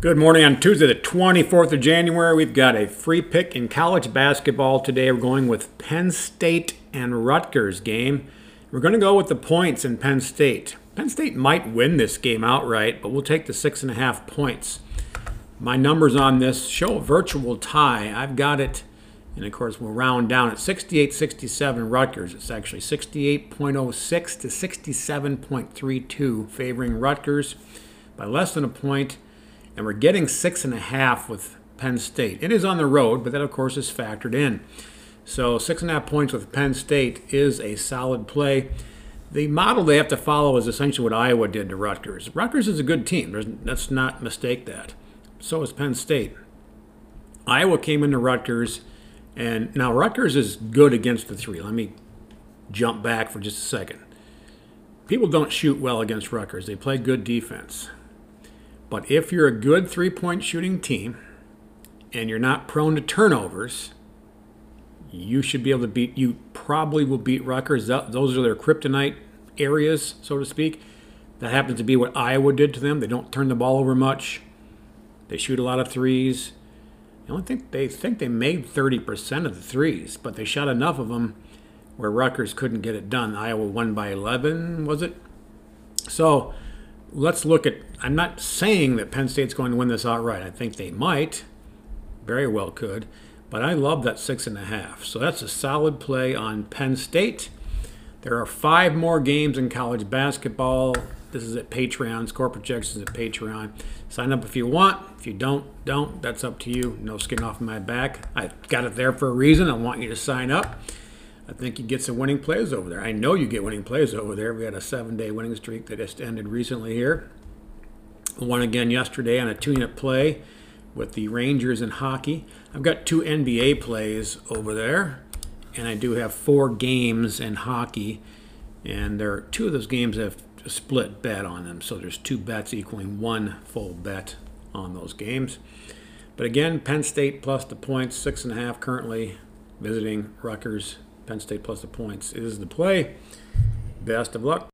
Good morning on Tuesday, the 24th of January. We've got a free pick in college basketball today. We're going with Penn State and Rutgers game. We're going to go with the points in Penn State. Penn State might win this game outright, but we'll take the six and a half points. My numbers on this show a virtual tie. I've got it, and of course, we'll round down at 68 67 Rutgers. It's actually 68.06 to 67.32, favoring Rutgers by less than a point and we're getting six and a half with Penn State. It is on the road, but that, of course, is factored in. So six and a half points with Penn State is a solid play. The model they have to follow is essentially what Iowa did to Rutgers. Rutgers is a good team. There's, let's not mistake that. So is Penn State. Iowa came into Rutgers, and now Rutgers is good against the three. Let me jump back for just a second. People don't shoot well against Rutgers. They play good defense. But if you're a good three point shooting team and you're not prone to turnovers, you should be able to beat, you probably will beat Rutgers. Those are their kryptonite areas, so to speak. That happens to be what Iowa did to them. They don't turn the ball over much, they shoot a lot of threes. I don't think they think they made 30% of the threes, but they shot enough of them where Rutgers couldn't get it done. Iowa won by 11, was it? So, let's look at. I'm not saying that Penn State's going to win this outright. I think they might, very well could, but I love that six and a half. So that's a solid play on Penn State. There are five more games in college basketball. This is at Patreon. Score projections at Patreon. Sign up if you want. If you don't, don't. That's up to you. No skin off my back. I got it there for a reason. I want you to sign up. I think you get some winning plays over there. I know you get winning plays over there. We had a seven day winning streak that just ended recently here. Won again yesterday on a two unit play with the Rangers in hockey. I've got two NBA plays over there, and I do have four games in hockey. And there are two of those games have a split bet on them. So there's two bets equaling one full bet on those games. But again, Penn State plus the points, six and a half currently visiting Rutgers Penn State plus the points is the play. Best of luck.